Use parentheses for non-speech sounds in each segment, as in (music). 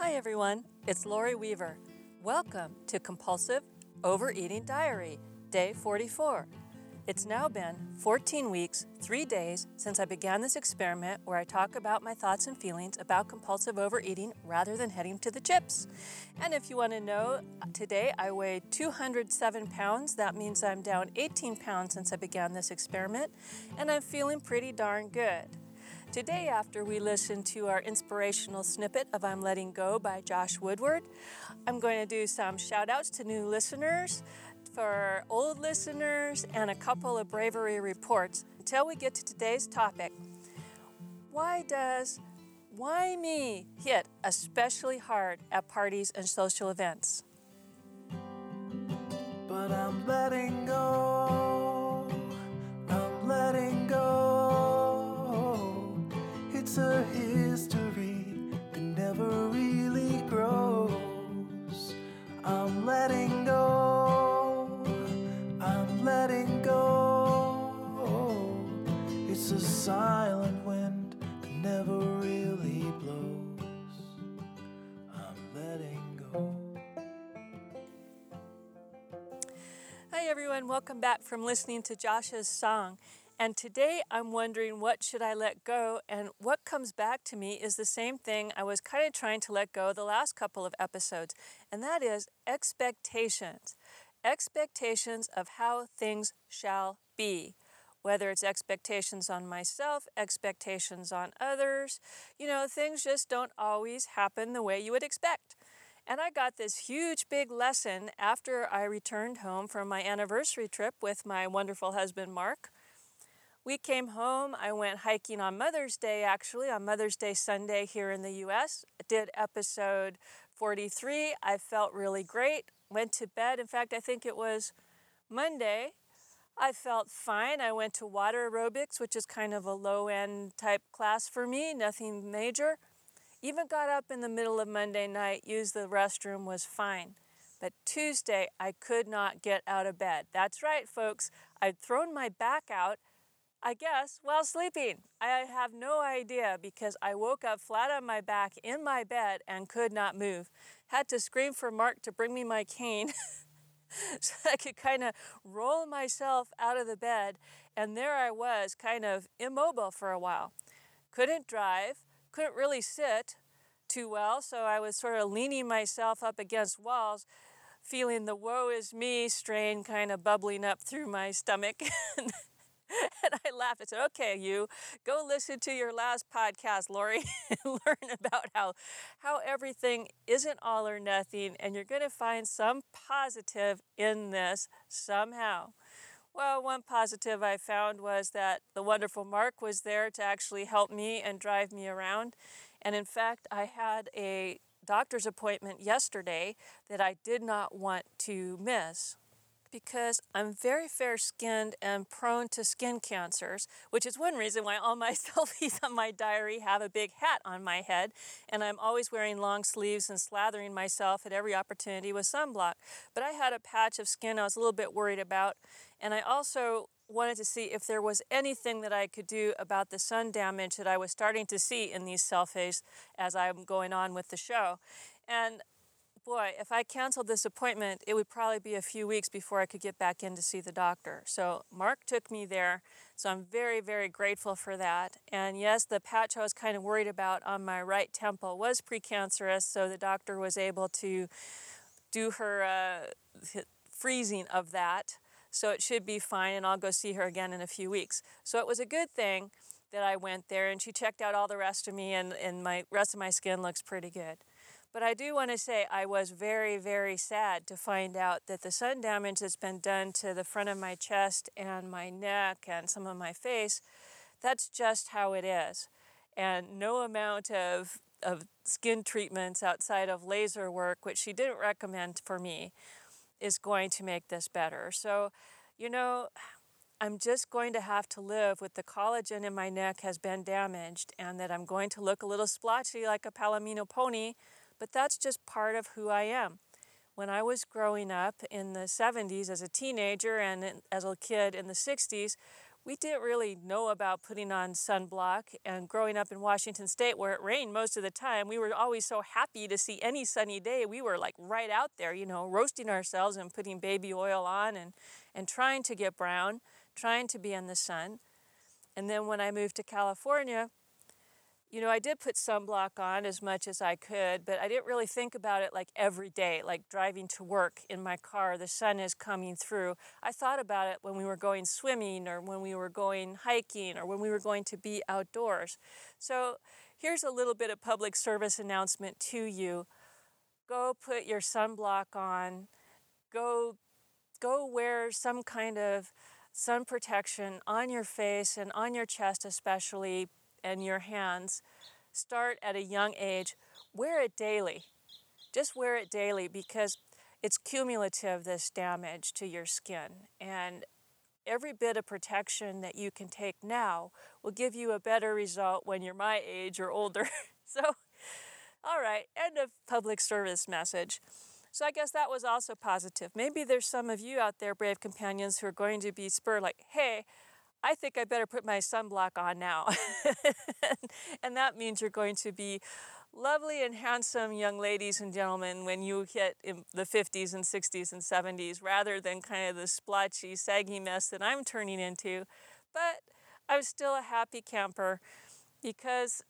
Hi, everyone. It's Lori Weaver. Welcome to Compulsive Overeating Diary, Day 44. It's now been 14 weeks, three days since I began this experiment where I talk about my thoughts and feelings about compulsive overeating rather than heading to the chips. And if you want to know, today I weigh 207 pounds. That means I'm down 18 pounds since I began this experiment, and I'm feeling pretty darn good. Today, after we listen to our inspirational snippet of I'm Letting Go by Josh Woodward, I'm going to do some shout outs to new listeners, for old listeners, and a couple of bravery reports until we get to today's topic. Why does why me hit especially hard at parties and social events? But I'm letting go. I'm letting go. I'm letting go. It's a silent wind that never really blows. I'm letting go. Hi everyone, welcome back from listening to Josh's song. And today I'm wondering what should I let go and what comes back to me is the same thing I was kind of trying to let go the last couple of episodes, and that is expectations. Expectations of how things shall be. Whether it's expectations on myself, expectations on others, you know, things just don't always happen the way you would expect. And I got this huge big lesson after I returned home from my anniversary trip with my wonderful husband, Mark. We came home. I went hiking on Mother's Day, actually, on Mother's Day Sunday here in the US. Did episode 43. I felt really great. Went to bed. In fact, I think it was Monday. I felt fine. I went to water aerobics, which is kind of a low end type class for me, nothing major. Even got up in the middle of Monday night, used the restroom, was fine. But Tuesday, I could not get out of bed. That's right, folks. I'd thrown my back out, I guess, while sleeping. I have no idea because I woke up flat on my back in my bed and could not move. Had to scream for Mark to bring me my cane. (laughs) so I could kind of roll myself out of the bed, and there I was, kind of immobile for a while. Couldn't drive, couldn't really sit too well, so I was sort of leaning myself up against walls, feeling the woe is me strain kind of bubbling up through my stomach. (laughs) (laughs) and I laughed. I said, okay, you go listen to your last podcast, Lori, (laughs) and learn about how, how everything isn't all or nothing, and you're going to find some positive in this somehow. Well, one positive I found was that the wonderful Mark was there to actually help me and drive me around. And in fact, I had a doctor's appointment yesterday that I did not want to miss because I'm very fair skinned and prone to skin cancers, which is one reason why all my (laughs) selfies on my diary have a big hat on my head. And I'm always wearing long sleeves and slathering myself at every opportunity with sunblock. But I had a patch of skin I was a little bit worried about. And I also wanted to see if there was anything that I could do about the sun damage that I was starting to see in these selfies as I'm going on with the show. And boy, if I canceled this appointment, it would probably be a few weeks before I could get back in to see the doctor. So Mark took me there, so I'm very, very grateful for that. And yes, the patch I was kind of worried about on my right temple was precancerous, so the doctor was able to do her uh, freezing of that. So it should be fine, and I'll go see her again in a few weeks. So it was a good thing that I went there, and she checked out all the rest of me, and, and my rest of my skin looks pretty good. But I do want to say I was very, very sad to find out that the sun damage that's been done to the front of my chest and my neck and some of my face, that's just how it is. And no amount of, of skin treatments outside of laser work, which she didn't recommend for me, is going to make this better. So, you know, I'm just going to have to live with the collagen in my neck has been damaged and that I'm going to look a little splotchy like a palomino pony, but that's just part of who I am. When I was growing up in the 70s as a teenager and as a kid in the 60s, we didn't really know about putting on sunblock. And growing up in Washington State, where it rained most of the time, we were always so happy to see any sunny day. We were like right out there, you know, roasting ourselves and putting baby oil on and, and trying to get brown, trying to be in the sun. And then when I moved to California, you know, I did put sunblock on as much as I could, but I didn't really think about it like every day, like driving to work in my car, the sun is coming through. I thought about it when we were going swimming or when we were going hiking or when we were going to be outdoors. So here's a little bit of public service announcement to you. Go put your sunblock on. Go go wear some kind of sun protection on your face and on your chest especially and your hands, start at a young age. Wear it daily. Just wear it daily because it's cumulative, this damage to your skin. And every bit of protection that you can take now will give you a better result when you're my age or older. (laughs) so, all right, end of public service message. So I guess that was also positive. Maybe there's some of you out there, brave companions, who are going to be spurred like, hey, I think I better put my sunblock on now. (laughs) and that means you're going to be lovely and handsome young ladies and gentlemen when you hit the 50s and 60s and 70s rather than kind of the splotchy, saggy mess that I'm turning into. But I'm still a happy camper because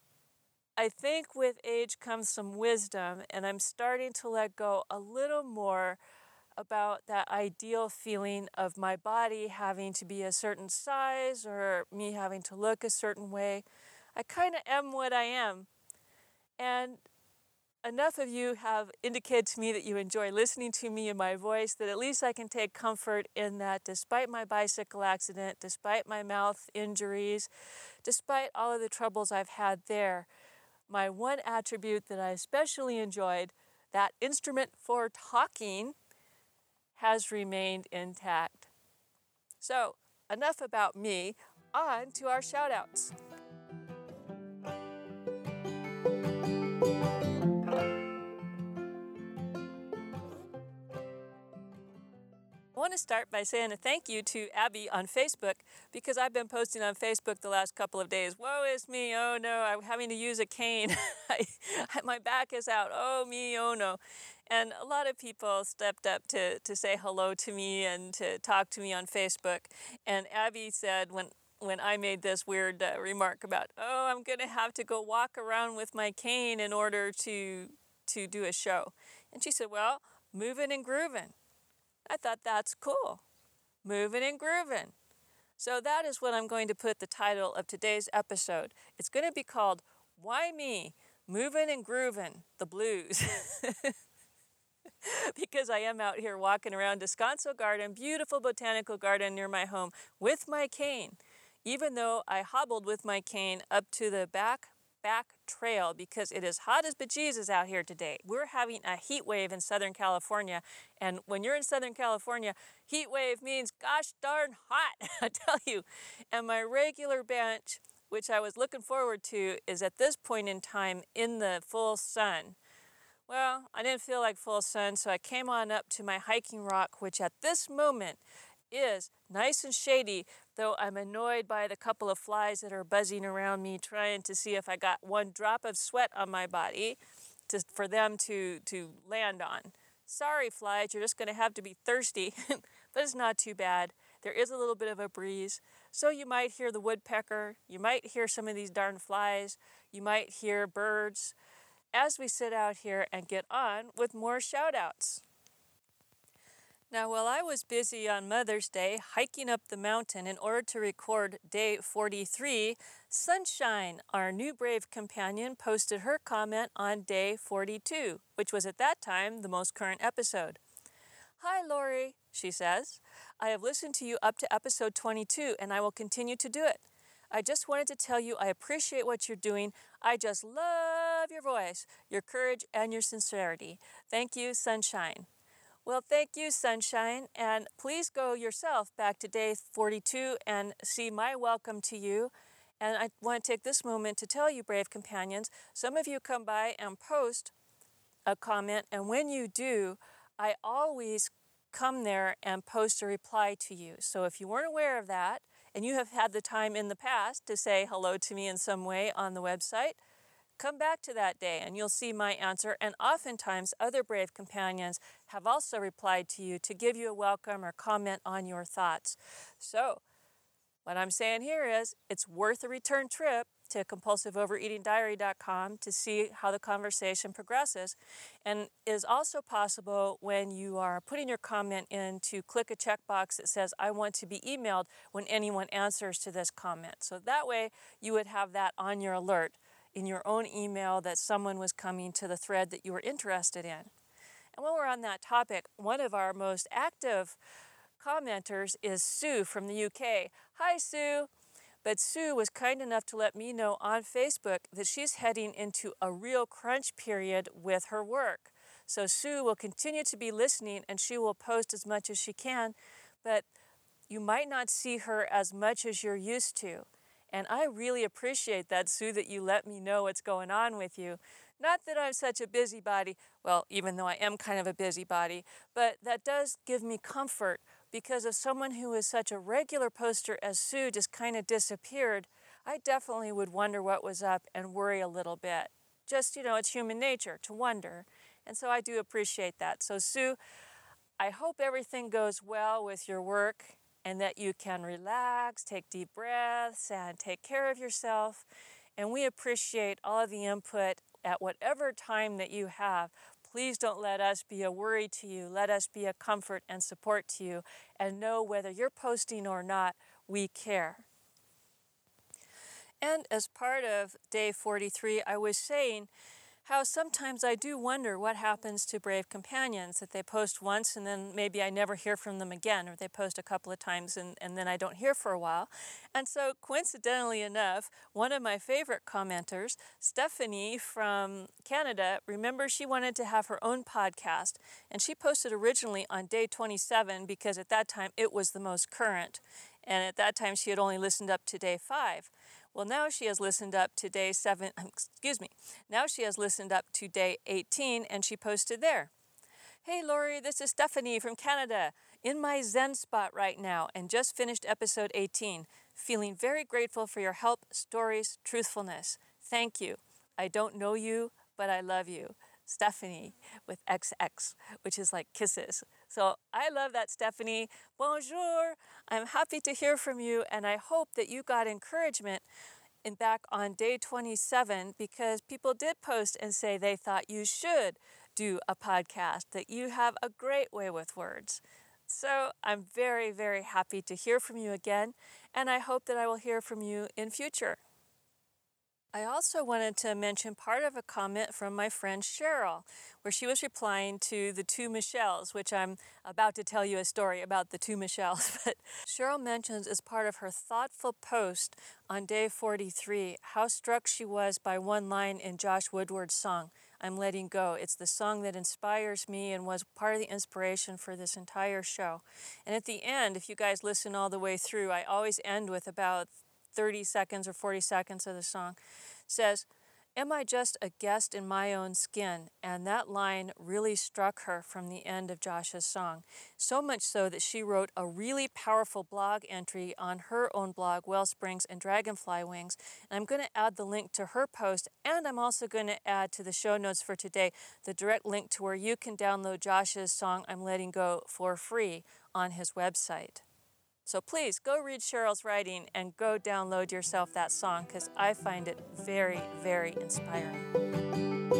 I think with age comes some wisdom, and I'm starting to let go a little more about that ideal feeling of my body having to be a certain size or me having to look a certain way. I kind of am what I am. And enough of you have indicated to me that you enjoy listening to me and my voice that at least I can take comfort in that despite my bicycle accident, despite my mouth injuries, despite all of the troubles I've had there, my one attribute that I especially enjoyed, that instrument for talking, has remained intact. So, enough about me, on to our shoutouts. I want to start by saying a thank you to Abby on Facebook because I've been posting on Facebook the last couple of days. Woe is me, oh no, I'm having to use a cane. (laughs) My back is out, oh me, oh no. And a lot of people stepped up to, to say hello to me and to talk to me on Facebook. And Abby said, when, when I made this weird uh, remark about, oh, I'm going to have to go walk around with my cane in order to, to do a show. And she said, well, moving and grooving. I thought that's cool. Moving and grooving. So that is what I'm going to put the title of today's episode. It's going to be called Why Me? Moving and Grooving, the Blues. (laughs) (laughs) because I am out here walking around Descanso Garden, beautiful botanical garden near my home, with my cane. Even though I hobbled with my cane up to the back back trail because it is hot as bejesus out here today. We're having a heat wave in Southern California, and when you're in Southern California, heat wave means gosh darn hot, (laughs) I tell you. And my regular bench, which I was looking forward to, is at this point in time in the full sun. Well, I didn't feel like full sun, so I came on up to my hiking rock, which at this moment is nice and shady, though I'm annoyed by the couple of flies that are buzzing around me, trying to see if I got one drop of sweat on my body to, for them to, to land on. Sorry, flies, you're just going to have to be thirsty, (laughs) but it's not too bad. There is a little bit of a breeze, so you might hear the woodpecker, you might hear some of these darn flies, you might hear birds as we sit out here and get on with more shout outs. Now, while I was busy on Mother's Day hiking up the mountain in order to record day 43, Sunshine, our new brave companion, posted her comment on day 42, which was at that time the most current episode. Hi, Lori, she says. I have listened to you up to episode 22 and I will continue to do it. I just wanted to tell you I appreciate what you're doing. I just love your voice, your courage, and your sincerity. Thank you, Sunshine. Well, thank you, Sunshine. And please go yourself back to day 42 and see my welcome to you. And I want to take this moment to tell you, brave companions, some of you come by and post a comment, and when you do, I always come there and post a reply to you. So if you weren't aware of that, and you have had the time in the past to say hello to me in some way on the website, come back to that day and you'll see my answer. And oftentimes, other brave companions have also replied to you to give you a welcome or comment on your thoughts. So, what I'm saying here is it's worth a return trip to compulsiveovereatingdiary.com to see how the conversation progresses. And is also possible when you are putting your comment in to click a checkbox that says, I want to be emailed when anyone answers to this comment. So that way you would have that on your alert in your own email that someone was coming to the thread that you were interested in. And while we're on that topic, one of our most active commenters is Sue from the UK. Hi, Sue. But Sue was kind enough to let me know on Facebook that she's heading into a real crunch period with her work. So Sue will continue to be listening and she will post as much as she can, but you might not see her as much as you're used to. And I really appreciate that, Sue, that you let me know what's going on with you. Not that I'm such a busybody, well, even though I am kind of a busybody, but that does give me comfort because if someone who is such a regular poster as Sue just kind of disappeared, I definitely would wonder what was up and worry a little bit. Just, you know, it's human nature to wonder. And so I do appreciate that. So, Sue, I hope everything goes well with your work and that you can relax, take deep breaths, and take care of yourself. And we appreciate all of the input at whatever time that you have. Please don't let us be a worry to you. Let us be a comfort and support to you. And know whether you're posting or not, we care. And as part of day 43, I was saying how sometimes I do wonder what happens to brave companions that they post once and then maybe I never hear from them again, or they post a couple of times and, and then I don't hear for a while. And so, coincidentally enough, one of my favorite commenters, Stephanie from Canada, remember she wanted to have her own podcast and she posted originally on day 27 because at that time it was the most current. And at that time she had only listened up to day five. Well, now she has listened up to day seven, (laughs) excuse me, now she has listened up to day 18 and she posted there. Hey Lori, this is Stephanie from Canada, in my Zen spot right now and just finished episode 18. Feeling very grateful for your help, stories, truthfulness. Thank you. I don't know you, but I love you. Stephanie with XX, which is like kisses. So I love that, Stephanie. Bonjour. I'm happy to hear from you, and I hope that you got encouragement in back on day 27 because people did post and say they thought you should do a podcast, that you have a great way with words. So I'm very, very happy to hear from you again, and I hope that I will hear from you in future. I also wanted to mention part of a comment from my friend Cheryl, where she was replying to the two Michelles, which I'm about to tell you a story about the two Michelles. (laughs) But Cheryl mentions as part of her thoughtful post on day 43 how struck she was by one line in Josh Woodward's song, I'm Letting Go. It's the song that inspires me and was part of the inspiration for this entire show. And at the end, if you guys listen all the way through, I always end with about 30 seconds or 40 seconds of the song, says, Am I just a guest in my own skin? And that line really struck her from the end of Josh's song. So much so that she wrote a really powerful blog entry on her own blog, Wellsprings and Dragonfly Wings. And I'm going to add the link to her post, and I'm also going to add to the show notes for today the direct link to where you can download Josh's song, I'm Letting Go, for free on his website. So please go read Cheryl's writing and go download yourself that song because I find it very, very inspiring.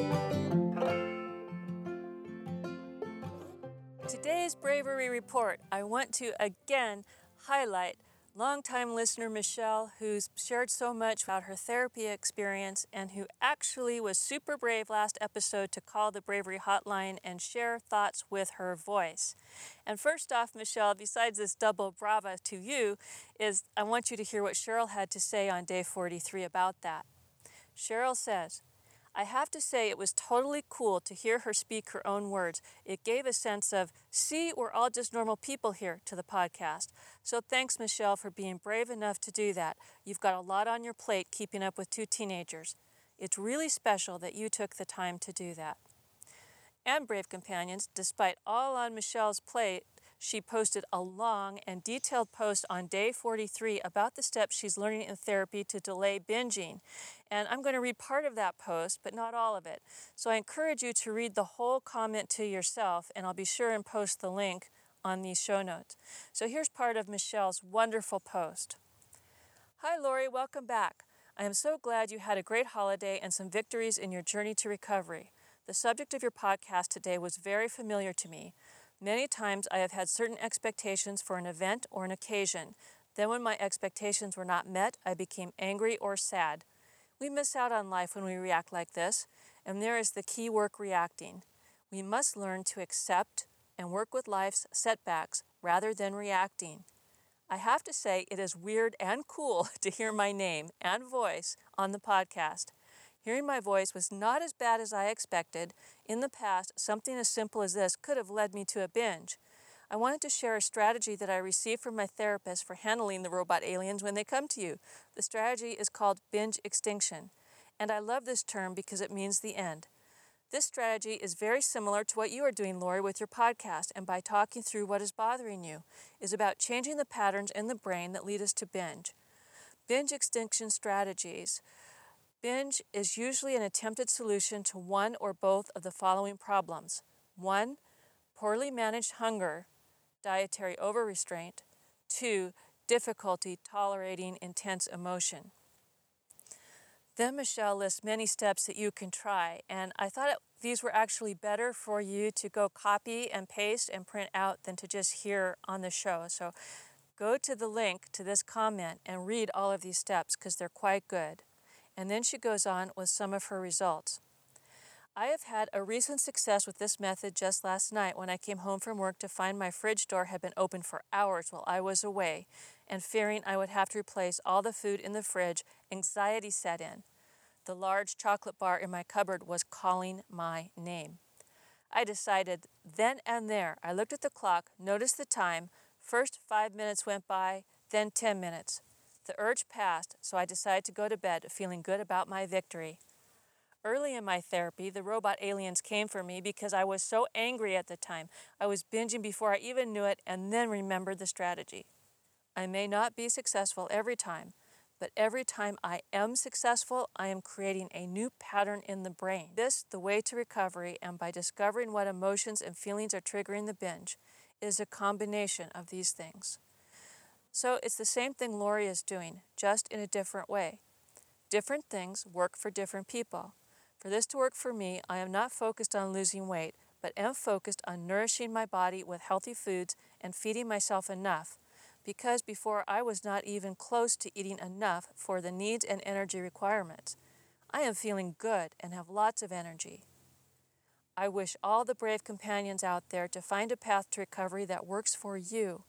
Today's Bravery Report, I want to again highlight longtime listener Michelle, who's shared so much about her therapy experience and who actually was super brave last episode to call the Bravery Hotline and share thoughts with her voice. And first off, Michelle, besides this double brava to you, is I want you to hear what Cheryl had to say on day 43 about that. Cheryl says, I have to say, it was totally cool to hear her speak her own words. It gave a sense of, see, we're all just normal people here to the podcast. So thanks, Michelle, for being brave enough to do that. You've got a lot on your plate keeping up with two teenagers. It's really special that you took the time to do that. And Brave Companions, despite all on Michelle's plate, she posted a long and detailed post on day 43 about the steps she's learning in therapy to delay binging. And I'm going to read part of that post, but not all of it. So I encourage you to read the whole comment to yourself, and I'll be sure and post the link on these show notes. So here's part of Michelle's wonderful post. Hi, Lori, welcome back. I am so glad you had a great holiday and some victories in your journey to recovery. The subject of your podcast today was very familiar to me. Many times I have had certain expectations for an event or an occasion. Then, when my expectations were not met, I became angry or sad. We miss out on life when we react like this, and there is the key work reacting. We must learn to accept and work with life's setbacks rather than reacting. I have to say, it is weird and cool (laughs) to hear my name and voice on the podcast. Hearing my voice was not as bad as I expected. In the past, something as simple as this could have led me to a binge. I wanted to share a strategy that I received from my therapist for handling the robot aliens when they come to you. The strategy is called binge extinction, and I love this term because it means the end. This strategy is very similar to what you are doing, Lori, with your podcast, and by talking through what is bothering you, is about changing the patterns in the brain that lead us to binge. Binge extinction strategies Binge is usually an attempted solution to one or both of the following problems 1. Poorly managed hunger, dietary overrestraint. 2. Difficulty tolerating intense emotion. Then Michelle lists many steps that you can try, and I thought it, these were actually better for you to go copy and paste and print out than to just hear on the show. So go to the link to this comment and read all of these steps because they're quite good and then she goes on with some of her results. I have had a recent success with this method just last night when I came home from work to find my fridge door had been open for hours while I was away, and fearing I would have to replace all the food in the fridge, anxiety set in. The large chocolate bar in my cupboard was calling my name. I decided then and there. I looked at the clock, noticed the time. First five minutes went by, then ten minutes. The urge passed, so I decided to go to bed feeling good about my victory. Early in my therapy, the robot aliens came for me because I was so angry at the time. I was binging before I even knew it and then remembered the strategy. I may not be successful every time, but every time I am successful, I am creating a new pattern in the brain. This, the way to recovery, and by discovering what emotions and feelings are triggering the binge, is a combination of these things. So it's the same thing Lori is doing, just in a different way. Different things work for different people. For this to work for me, I am not focused on losing weight, but am focused on nourishing my body with healthy foods and feeding myself enough, because before I was not even close to eating enough for the needs and energy requirements. I am feeling good and have lots of energy. I wish all the brave companions out there to find a path to recovery that works for you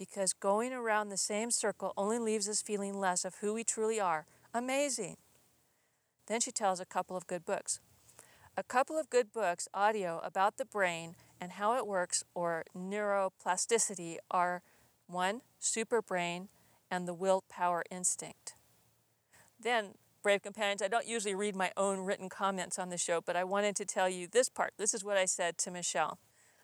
because going around the same circle only leaves us feeling less of who we truly are. Amazing. Then she tells a couple of good books. A couple of good books, audio about the brain and how it works, or neuroplasticity, are one, Super Brain, and The Willpower Instinct. Then, Brave Companions, I don't usually read my own written comments on the show, but I wanted to tell you this part. This is what I said to Michelle.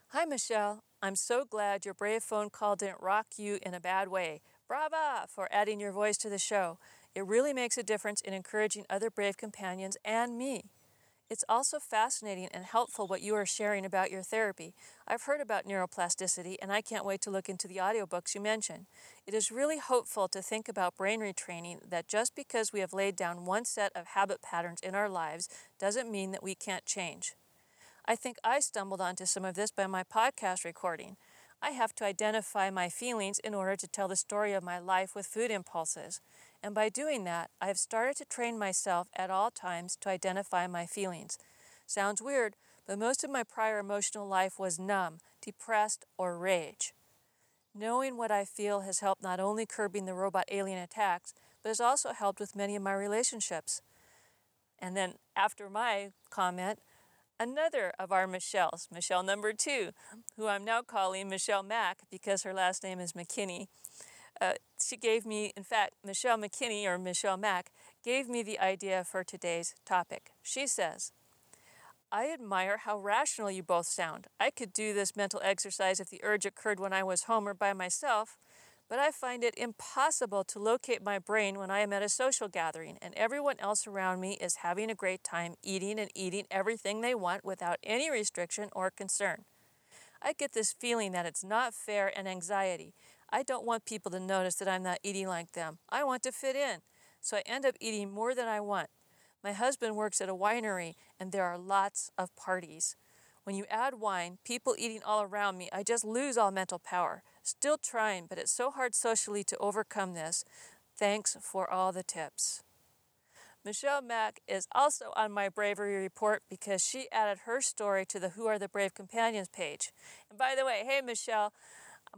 Hi, Michelle. I'm so glad your brave phone call didn't rock you in a bad way. Brava for adding your voice to the show. It really makes a difference in encouraging other brave companions and me. It's also fascinating and helpful what you are sharing about your therapy. I've heard about neuroplasticity and I can't wait to look into the audiobooks you mentioned. It is really hopeful to think about brain retraining that just because we have laid down one set of habit patterns in our lives doesn't mean that we can't change. I think I stumbled onto some of this by my podcast recording. I have to identify my feelings in order to tell the story of my life with food impulses. And by doing that, I have started to train myself at all times to identify my feelings. Sounds weird, but most of my prior emotional life was numb, depressed, or rage. Knowing what I feel has helped not only curbing the robot alien attacks, but has also helped with many of my relationships. And then after my comment, another of our Michelles, Michelle number two, who I'm now calling Michelle Mack because her last name is McKinney. Uh, she gave me, in fact, Michelle McKinney or Michelle Mack gave me the idea for today's topic. She says, I admire how rational you both sound. I could do this mental exercise if the urge occurred when I was home or by myself, but I find it impossible to locate my brain when I am at a social gathering and everyone else around me is having a great time eating and eating everything they want without any restriction or concern. I get this feeling that it's not fair and anxiety. I don't want people to notice that I'm not eating like them. I want to fit in. So I end up eating more than I want. My husband works at a winery and there are lots of parties. When you add wine, people eating all around me, I just lose all mental power. Still trying, but it's so hard socially to overcome this. Thanks for all the tips. Michelle Mack is also on my bravery report because she added her story to the Who Are the Brave Companions page. And by the way, hey Michelle,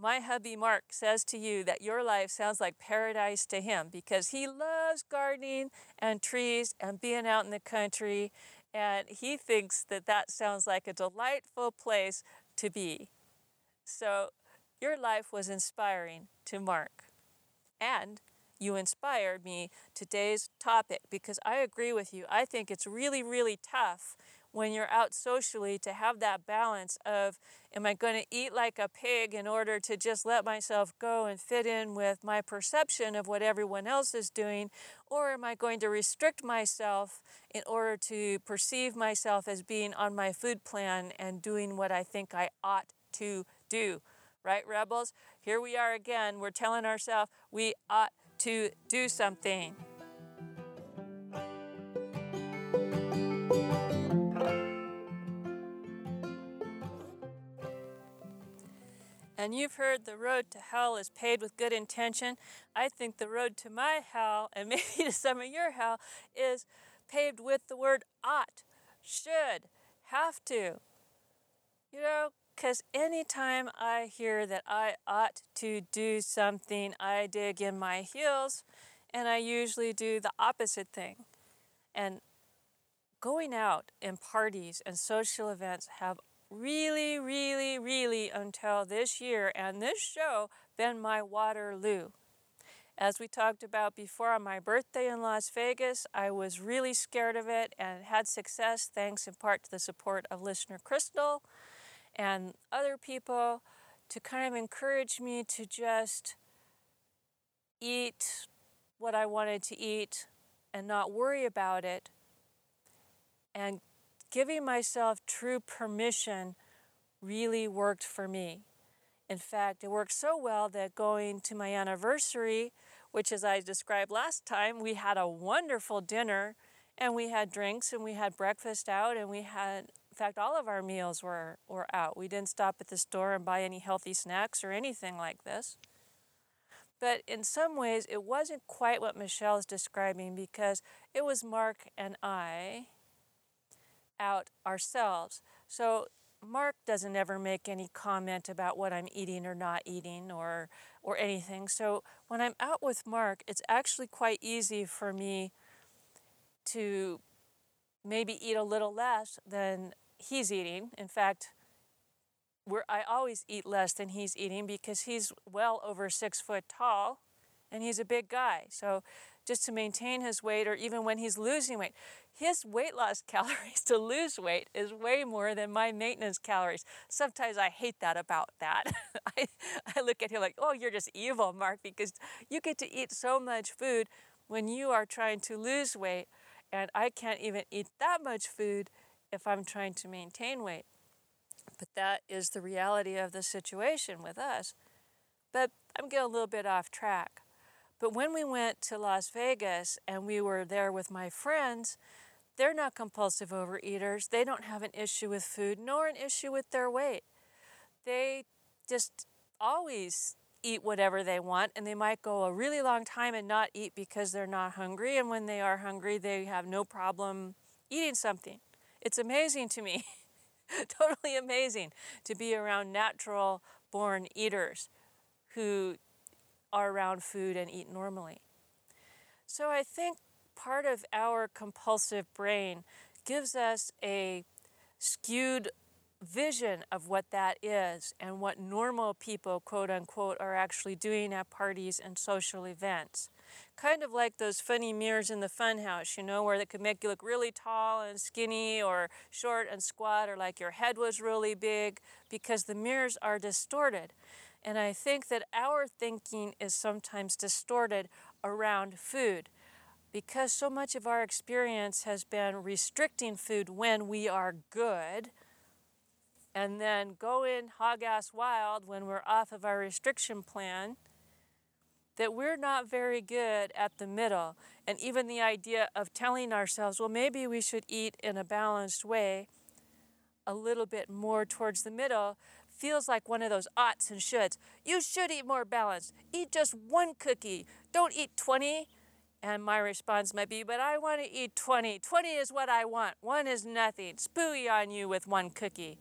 my hubby Mark says to you that your life sounds like paradise to him because he loves gardening and trees and being out in the country and he thinks that that sounds like a delightful place to be. So, your life was inspiring to Mark. And you inspired me today's topic because I agree with you. I think it's really, really tough when you're out socially to have that balance of am I going to eat like a pig in order to just let myself go and fit in with my perception of what everyone else is doing or am I going to restrict myself in order to perceive myself as being on my food plan and doing what I think I ought to do right rebels here we are again we're telling ourselves we ought to do something And you've heard the road to hell is paved with good intention. I think the road to my hell, and (laughs) maybe to some of your hell, is paved with the word ought, should, have to. You know, because anytime I hear that I ought to do something, I dig in my heels and I usually do the opposite thing. And going out in parties and social events have really, really, really until this year and this show been my Waterloo. As we talked about before on my birthday in Las Vegas, I was really scared of it and had success thanks in part to the support of listener Crystal and other people to kind of encourage me to just eat what I wanted to eat and not worry about it and giving myself true permission really worked for me. In fact, it worked so well that going to my anniversary, which as I described last time, we had a wonderful dinner and we had drinks and we had breakfast out and we had fact all of our meals were, were out. We didn't stop at the store and buy any healthy snacks or anything like this. But in some ways it wasn't quite what Michelle is describing because it was Mark and I out ourselves. So Mark doesn't ever make any comment about what I'm eating or not eating or or anything. So when I'm out with Mark, it's actually quite easy for me to maybe eat a little less than he's eating. In fact, where I always eat less than he's eating because he's well over six foot tall and he's a big guy. So just to maintain his weight or even when he's losing weight, his weight loss (laughs) calories to lose weight is way more than my maintenance calories. Sometimes I hate that about that. (laughs) I, I look at him like, oh, you're just evil, Mark, because you get to eat so much food when you are trying to lose weight, and I can't even eat that much food if I'm trying to maintain weight. But that is the reality of the situation with us. But I'm getting a little bit off track. But when we went to Las Vegas and we were there with my friends, they're not compulsive overeaters. They don't have an issue with food nor an issue with their weight. They just always eat whatever they want and they might go a really long time and not eat because they're not hungry and when they are hungry they have no problem eating something. It's amazing to me. (laughs) totally amazing to be around natural born eaters who are around food and eat normally. So I think part of our compulsive brain gives us a skewed vision of what that is and what normal people, quote unquote, are actually doing at parties and social events. Kind of like those funny mirrors in the funhouse, you know, where they could make you look really tall and skinny or short and squat or like your head was really big because the mirrors are distorted. And I think that our thinking is sometimes distorted around food because so much of our experience has been restricting food when we are good and then going hog ass wild when we're off of our restriction plan that we're not very good at the middle. And even the idea of telling ourselves, well, maybe we should eat in a balanced way, a little bit more towards the middle, feels like one of those oughts and shoulds. You should eat more balanced. Eat just one cookie. Don't eat 20. And my response might be, but I want to eat 20. 20 is what I want. One is nothing. Spooey on you with one cookie.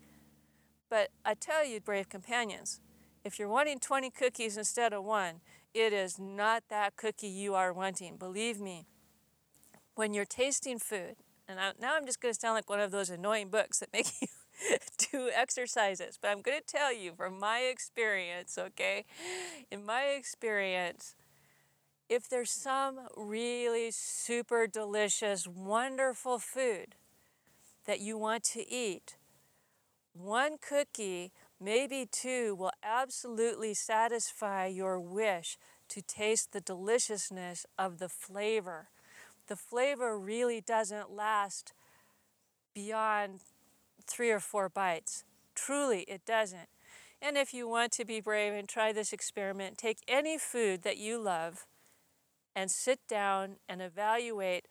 But I tell you, brave companions, if you're wanting 20 cookies instead of one, it is not that cookie you are wanting. Believe me. When you're tasting food, and I, now I'm just going to sound like one of those annoying books that make (laughs) you do exercises, but I'm going to tell you from my experience, okay? In my experience, if there's some really super delicious, wonderful food that you want to eat, one cookie, maybe two, will absolutely satisfy your wish to taste the deliciousness of the flavor. The flavor really doesn't last beyond three or four bites. Truly, it doesn't. And if you want to be brave and try this experiment, take any food that you love and sit down and evaluate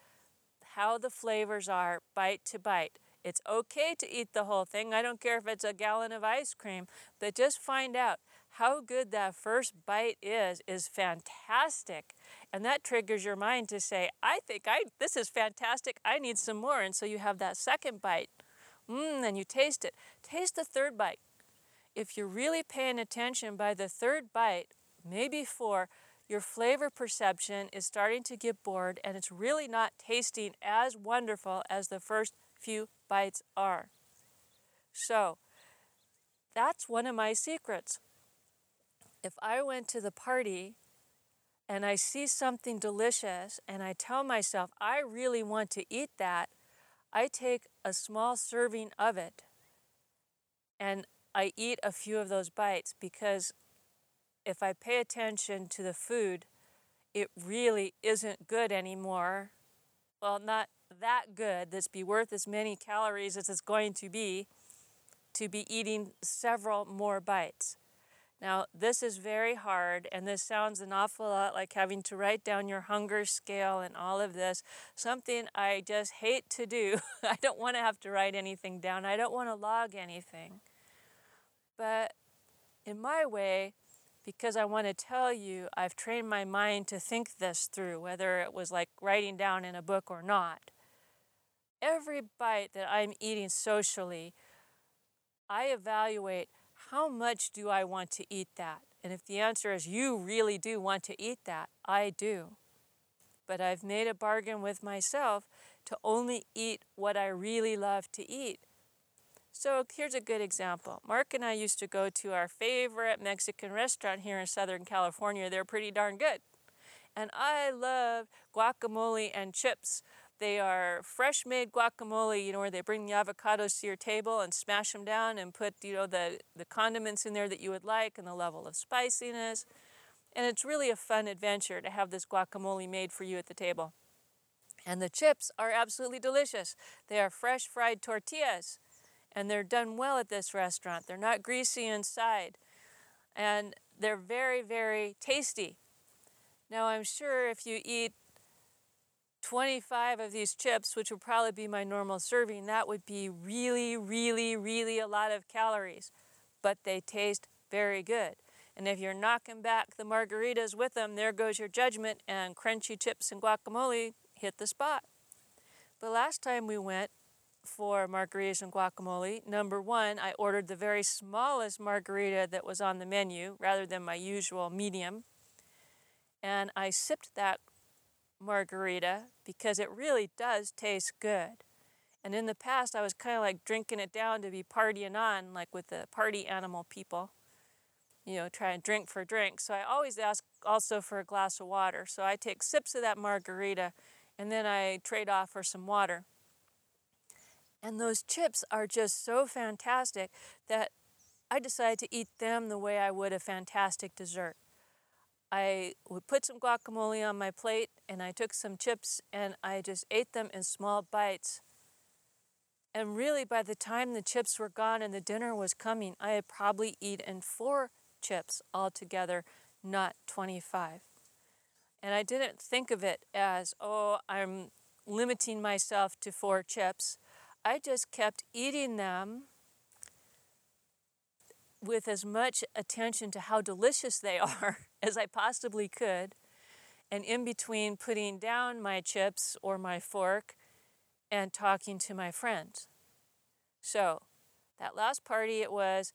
how the flavors are bite to bite. It's okay to eat the whole thing. I don't care if it's a gallon of ice cream, but just find out how good that first bite is is fantastic. And that triggers your mind to say, "I think I this is fantastic. I need some more." And so you have that second bite. Mmm, and you taste it. Taste the third bite. If you're really paying attention by the third bite, maybe four, your flavor perception is starting to get bored and it's really not tasting as wonderful as the first few bites are. So, that's one of my secrets. If I went to the party and I see something delicious and I tell myself I really want to eat that, I take a small serving of it and I eat a few of those bites because if I pay attention to the food, it really isn't good anymore. Well, not that good that's be worth as many calories as it's going to be to be eating several more bites. Now, this is very hard, and this sounds an awful lot like having to write down your hunger scale and all of this. Something I just hate to do. (laughs) I don't want to have to write anything down, I don't want to log anything. But in my way, because I want to tell you, I've trained my mind to think this through, whether it was like writing down in a book or not. Every bite that I'm eating socially, I evaluate how much do I want to eat that? And if the answer is you really do want to eat that, I do. But I've made a bargain with myself to only eat what I really love to eat. So here's a good example. Mark and I used to go to our favorite Mexican restaurant here in Southern California. They're pretty darn good. And I love guacamole and chips. They are fresh made guacamole, you know, where they bring the avocados to your table and smash them down and put, you know, the, the condiments in there that you would like and the level of spiciness. And it's really a fun adventure to have this guacamole made for you at the table. And the chips are absolutely delicious. They are fresh fried tortillas and they're done well at this restaurant. They're not greasy inside, and they're very, very tasty. Now, I'm sure if you eat 25 of these chips, which would probably be my normal serving, that would be really, really, really a lot of calories, but they taste very good. And if you're knocking back the margaritas with them, there goes your judgment, and crunchy chips and guacamole hit the spot. The last time we went, for margaritas and guacamole. Number one, I ordered the very smallest margarita that was on the menu rather than my usual medium. And I sipped that margarita because it really does taste good. And in the past, I was kind of like drinking it down to be partying on, like with the party animal people. you know, try and drink for drink. So I always ask also for a glass of water. So I take sips of that margarita and then I trade off for some water. And those chips are just so fantastic that I decided to eat them the way I would a fantastic dessert. I would put some guacamole on my plate and I took some chips and I just ate them in small bites. And really, by the time the chips were gone and the dinner was coming, I had probably eaten four chips altogether, not 25. And I didn't think of it as, oh, I'm limiting myself to four chips. I just kept eating them with as much attention to how delicious they (laughs) are as I possibly could. And in between putting down my chips or my fork and talking to my friends. So, that last party, it was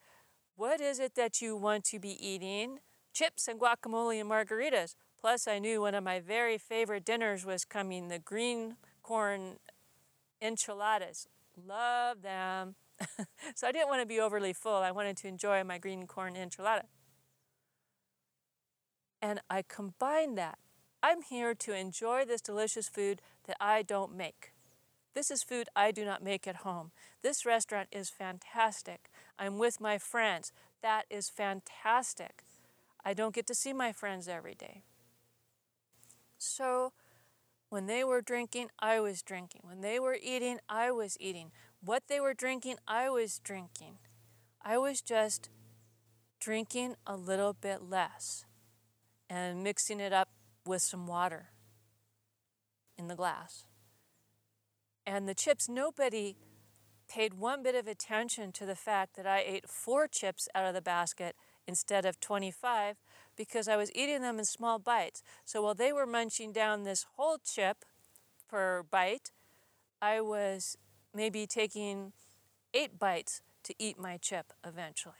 what is it that you want to be eating? Chips and guacamole and margaritas. Plus, I knew one of my very favorite dinners was coming the green corn enchiladas. Love them. (laughs) so I didn't want to be overly full. I wanted to enjoy my green corn enchilada. And I combined that. I'm here to enjoy this delicious food that I don't make. This is food I do not make at home. This restaurant is fantastic. I'm with my friends. That is fantastic. I don't get to see my friends every day. So, when they were drinking, I was drinking. When they were eating, I was eating. What they were drinking, I was drinking. I was just drinking a little bit less and mixing it up with some water in the glass. And the chips, nobody paid one bit of attention to the fact that I ate four chips out of the basket instead of 25 because I was eating them in small bites. So while they were munching down this whole chip per bite, I was maybe taking eight bites to eat my chip eventually.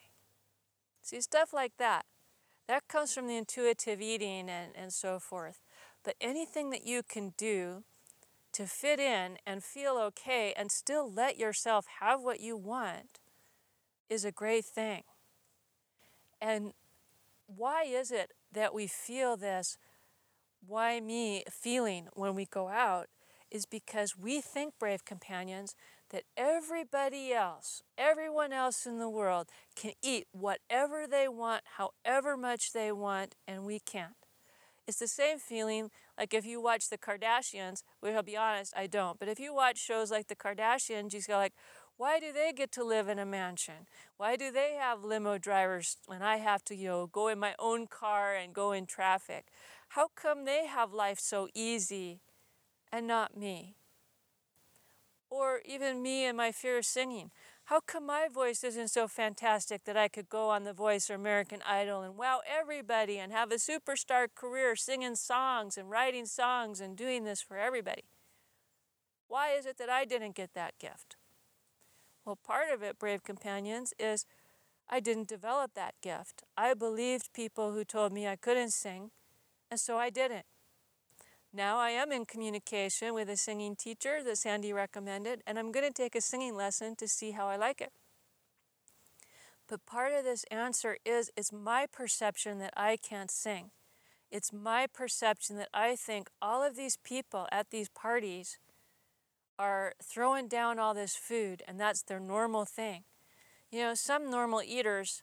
See, stuff like that. That comes from the intuitive eating and, and so forth. But anything that you can do to fit in and feel okay and still let yourself have what you want is a great thing. And why is it that we feel this why me feeling when we go out is because we think, brave companions, that everybody else, everyone else in the world, can eat whatever they want, however much they want, and we can't. It's the same feeling like if you watch the Kardashians, which I'll be honest, I don't, but if you watch shows like the Kardashians, you go like, why do they get to live in a mansion? Why do they have limo drivers when I have to, you know, go in my own car and go in traffic? How come they have life so easy and not me? Or even me and my fear of singing. How come my voice isn't so fantastic that I could go on The Voice or American Idol and wow everybody and have a superstar career singing songs and writing songs and doing this for everybody? Why is it that I didn't get that gift? Well, part of it, brave companions, is I didn't develop that gift. I believed people who told me I couldn't sing, and so I didn't. Now I am in communication with a singing teacher that Sandy recommended, and I'm going to take a singing lesson to see how I like it. But part of this answer is it's my perception that I can't sing. It's my perception that I think all of these people at these parties are throwing down all this food and that's their normal thing. You know, some normal eaters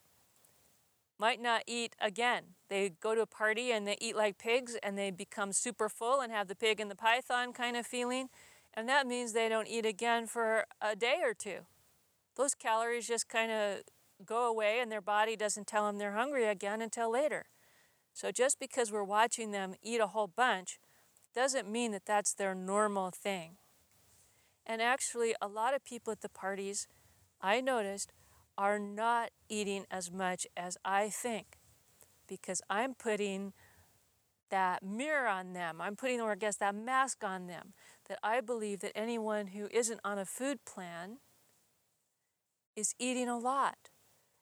might not eat again. They go to a party and they eat like pigs and they become super full and have the pig and the python kind of feeling. And that means they don't eat again for a day or two. Those calories just kind of go away and their body doesn't tell them they're hungry again until later. So just because we're watching them eat a whole bunch doesn't mean that that's their normal thing. And actually, a lot of people at the parties, I noticed, are not eating as much as I think because I'm putting that mirror on them. I'm putting, or I guess, that mask on them. That I believe that anyone who isn't on a food plan is eating a lot,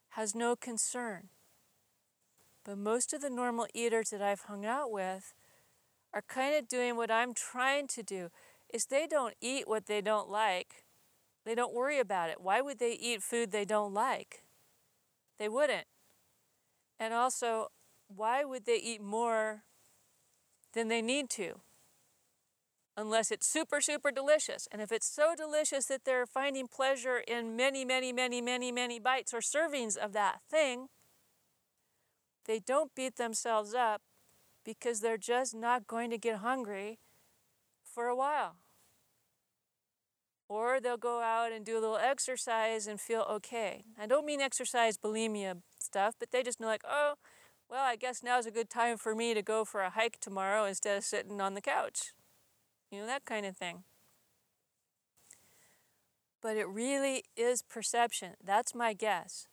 has no concern. But most of the normal eaters that I've hung out with are kind of doing what I'm trying to do is they don't eat what they don't like. They don't worry about it. Why would they eat food they don't like? They wouldn't. And also, why would they eat more than they need to? Unless it's super, super delicious. And if it's so delicious that they're finding pleasure in many, many, many, many, many bites or servings of that thing, they don't beat themselves up because they're just not going to get hungry for a while. Or they'll go out and do a little exercise and feel okay. I don't mean exercise bulimia stuff, but they just know, like, oh, well, I guess now's a good time for me to go for a hike tomorrow instead of sitting on the couch. You know, that kind of thing. But it really is perception. That's my guess.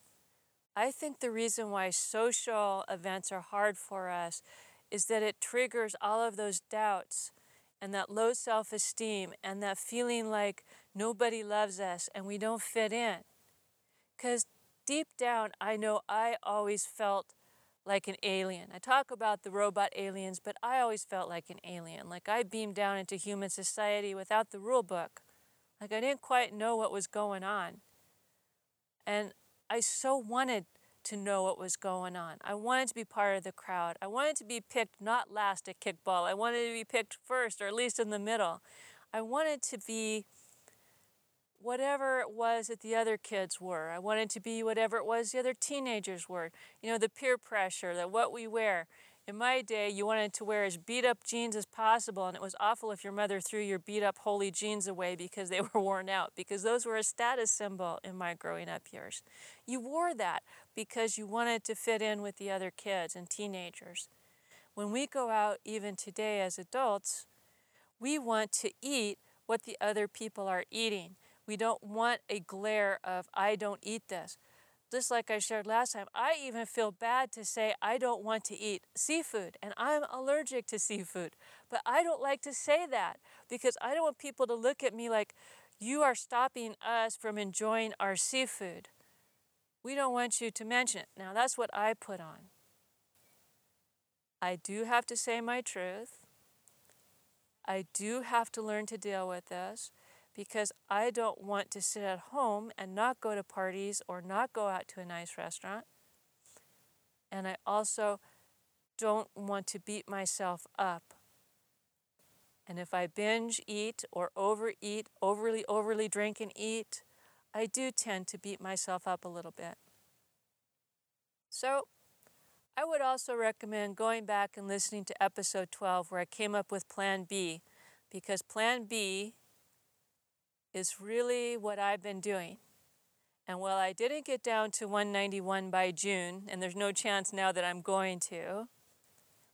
I think the reason why social events are hard for us is that it triggers all of those doubts and that low self esteem and that feeling like nobody loves us and we don't fit in. Because deep down, I know I always felt like an alien. I talk about the robot aliens, but I always felt like an alien. Like I beamed down into human society without the rule book. Like I didn't quite know what was going on. And I so wanted to know what was going on. I wanted to be part of the crowd. I wanted to be picked not last at kickball. I wanted to be picked first or at least in the middle. I wanted to be whatever it was that the other kids were. I wanted to be whatever it was the other teenagers were. You know, the peer pressure, that what we wear. In my day, you wanted to wear as beat up jeans as possible, and it was awful if your mother threw your beat up holy jeans away because they (laughs) were worn out, because those were a status symbol in my growing up years. You wore that because you wanted to fit in with the other kids and teenagers. When we go out, even today as adults, we want to eat what the other people are eating. We don't want a glare of, I don't eat this. Just like I shared last time, I even feel bad to say I don't want to eat seafood and I'm allergic to seafood. But I don't like to say that because I don't want people to look at me like, you are stopping us from enjoying our seafood. We don't want you to mention it. Now, that's what I put on. I do have to say my truth. I do have to learn to deal with this because I don't want to sit at home and not go to parties or not go out to a nice restaurant. And I also don't want to beat myself up. And if I binge eat or overeat, overly, overly drink and eat, I do tend to beat myself up a little bit. So, I would also recommend going back and listening to episode 12 where I came up with Plan B, because Plan B is really what I've been doing. And while I didn't get down to 191 by June, and there's no chance now that I'm going to,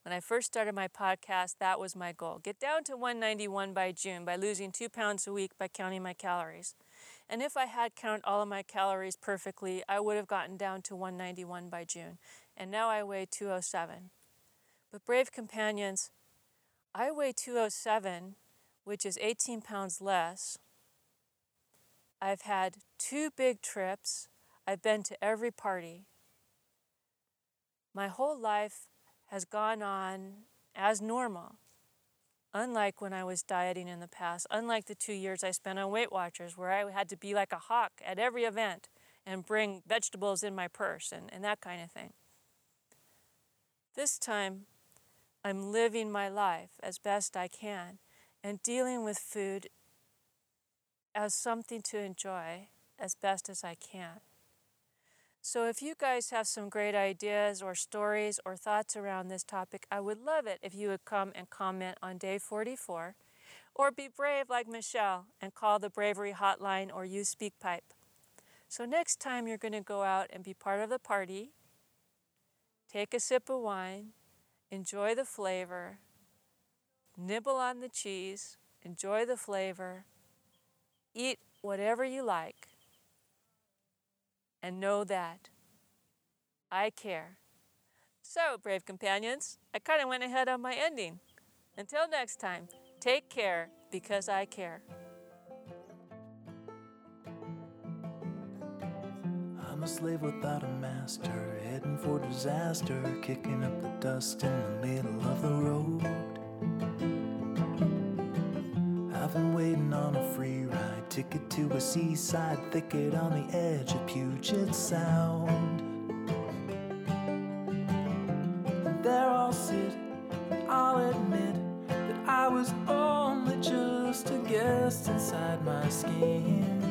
when I first started my podcast, that was my goal. Get down to 191 by June by losing two pounds a week by counting my calories. And if I had counted all of my calories perfectly, I would have gotten down to 191 by June. And now I weigh 207. But, brave companions, I weigh 207, which is 18 pounds less I've had two big trips. I've been to every party. My whole life has gone on as normal, unlike when I was dieting in the past, unlike the two years I spent on Weight Watchers, where I had to be like a hawk at every event and bring vegetables in my purse and, and that kind of thing. This time, I'm living my life as best I can and dealing with food as something to enjoy as best as I can. So, if you guys have some great ideas or stories or thoughts around this topic, I would love it if you would come and comment on day 44 or be brave like Michelle and call the Bravery Hotline or use SpeakPipe. So, next time you're going to go out and be part of the party, take a sip of wine, enjoy the flavor, nibble on the cheese, enjoy the flavor Eat whatever you like and know that I care. So, brave companions, I kind of went ahead on my ending. Until next time, take care because I care. I'm a slave without a master, heading for disaster, kicking up the dust in the middle of the road. Waiting on a free ride ticket to a seaside thicket on the edge of Puget Sound. And there I'll sit, and I'll admit that I was only just a guest inside my skin.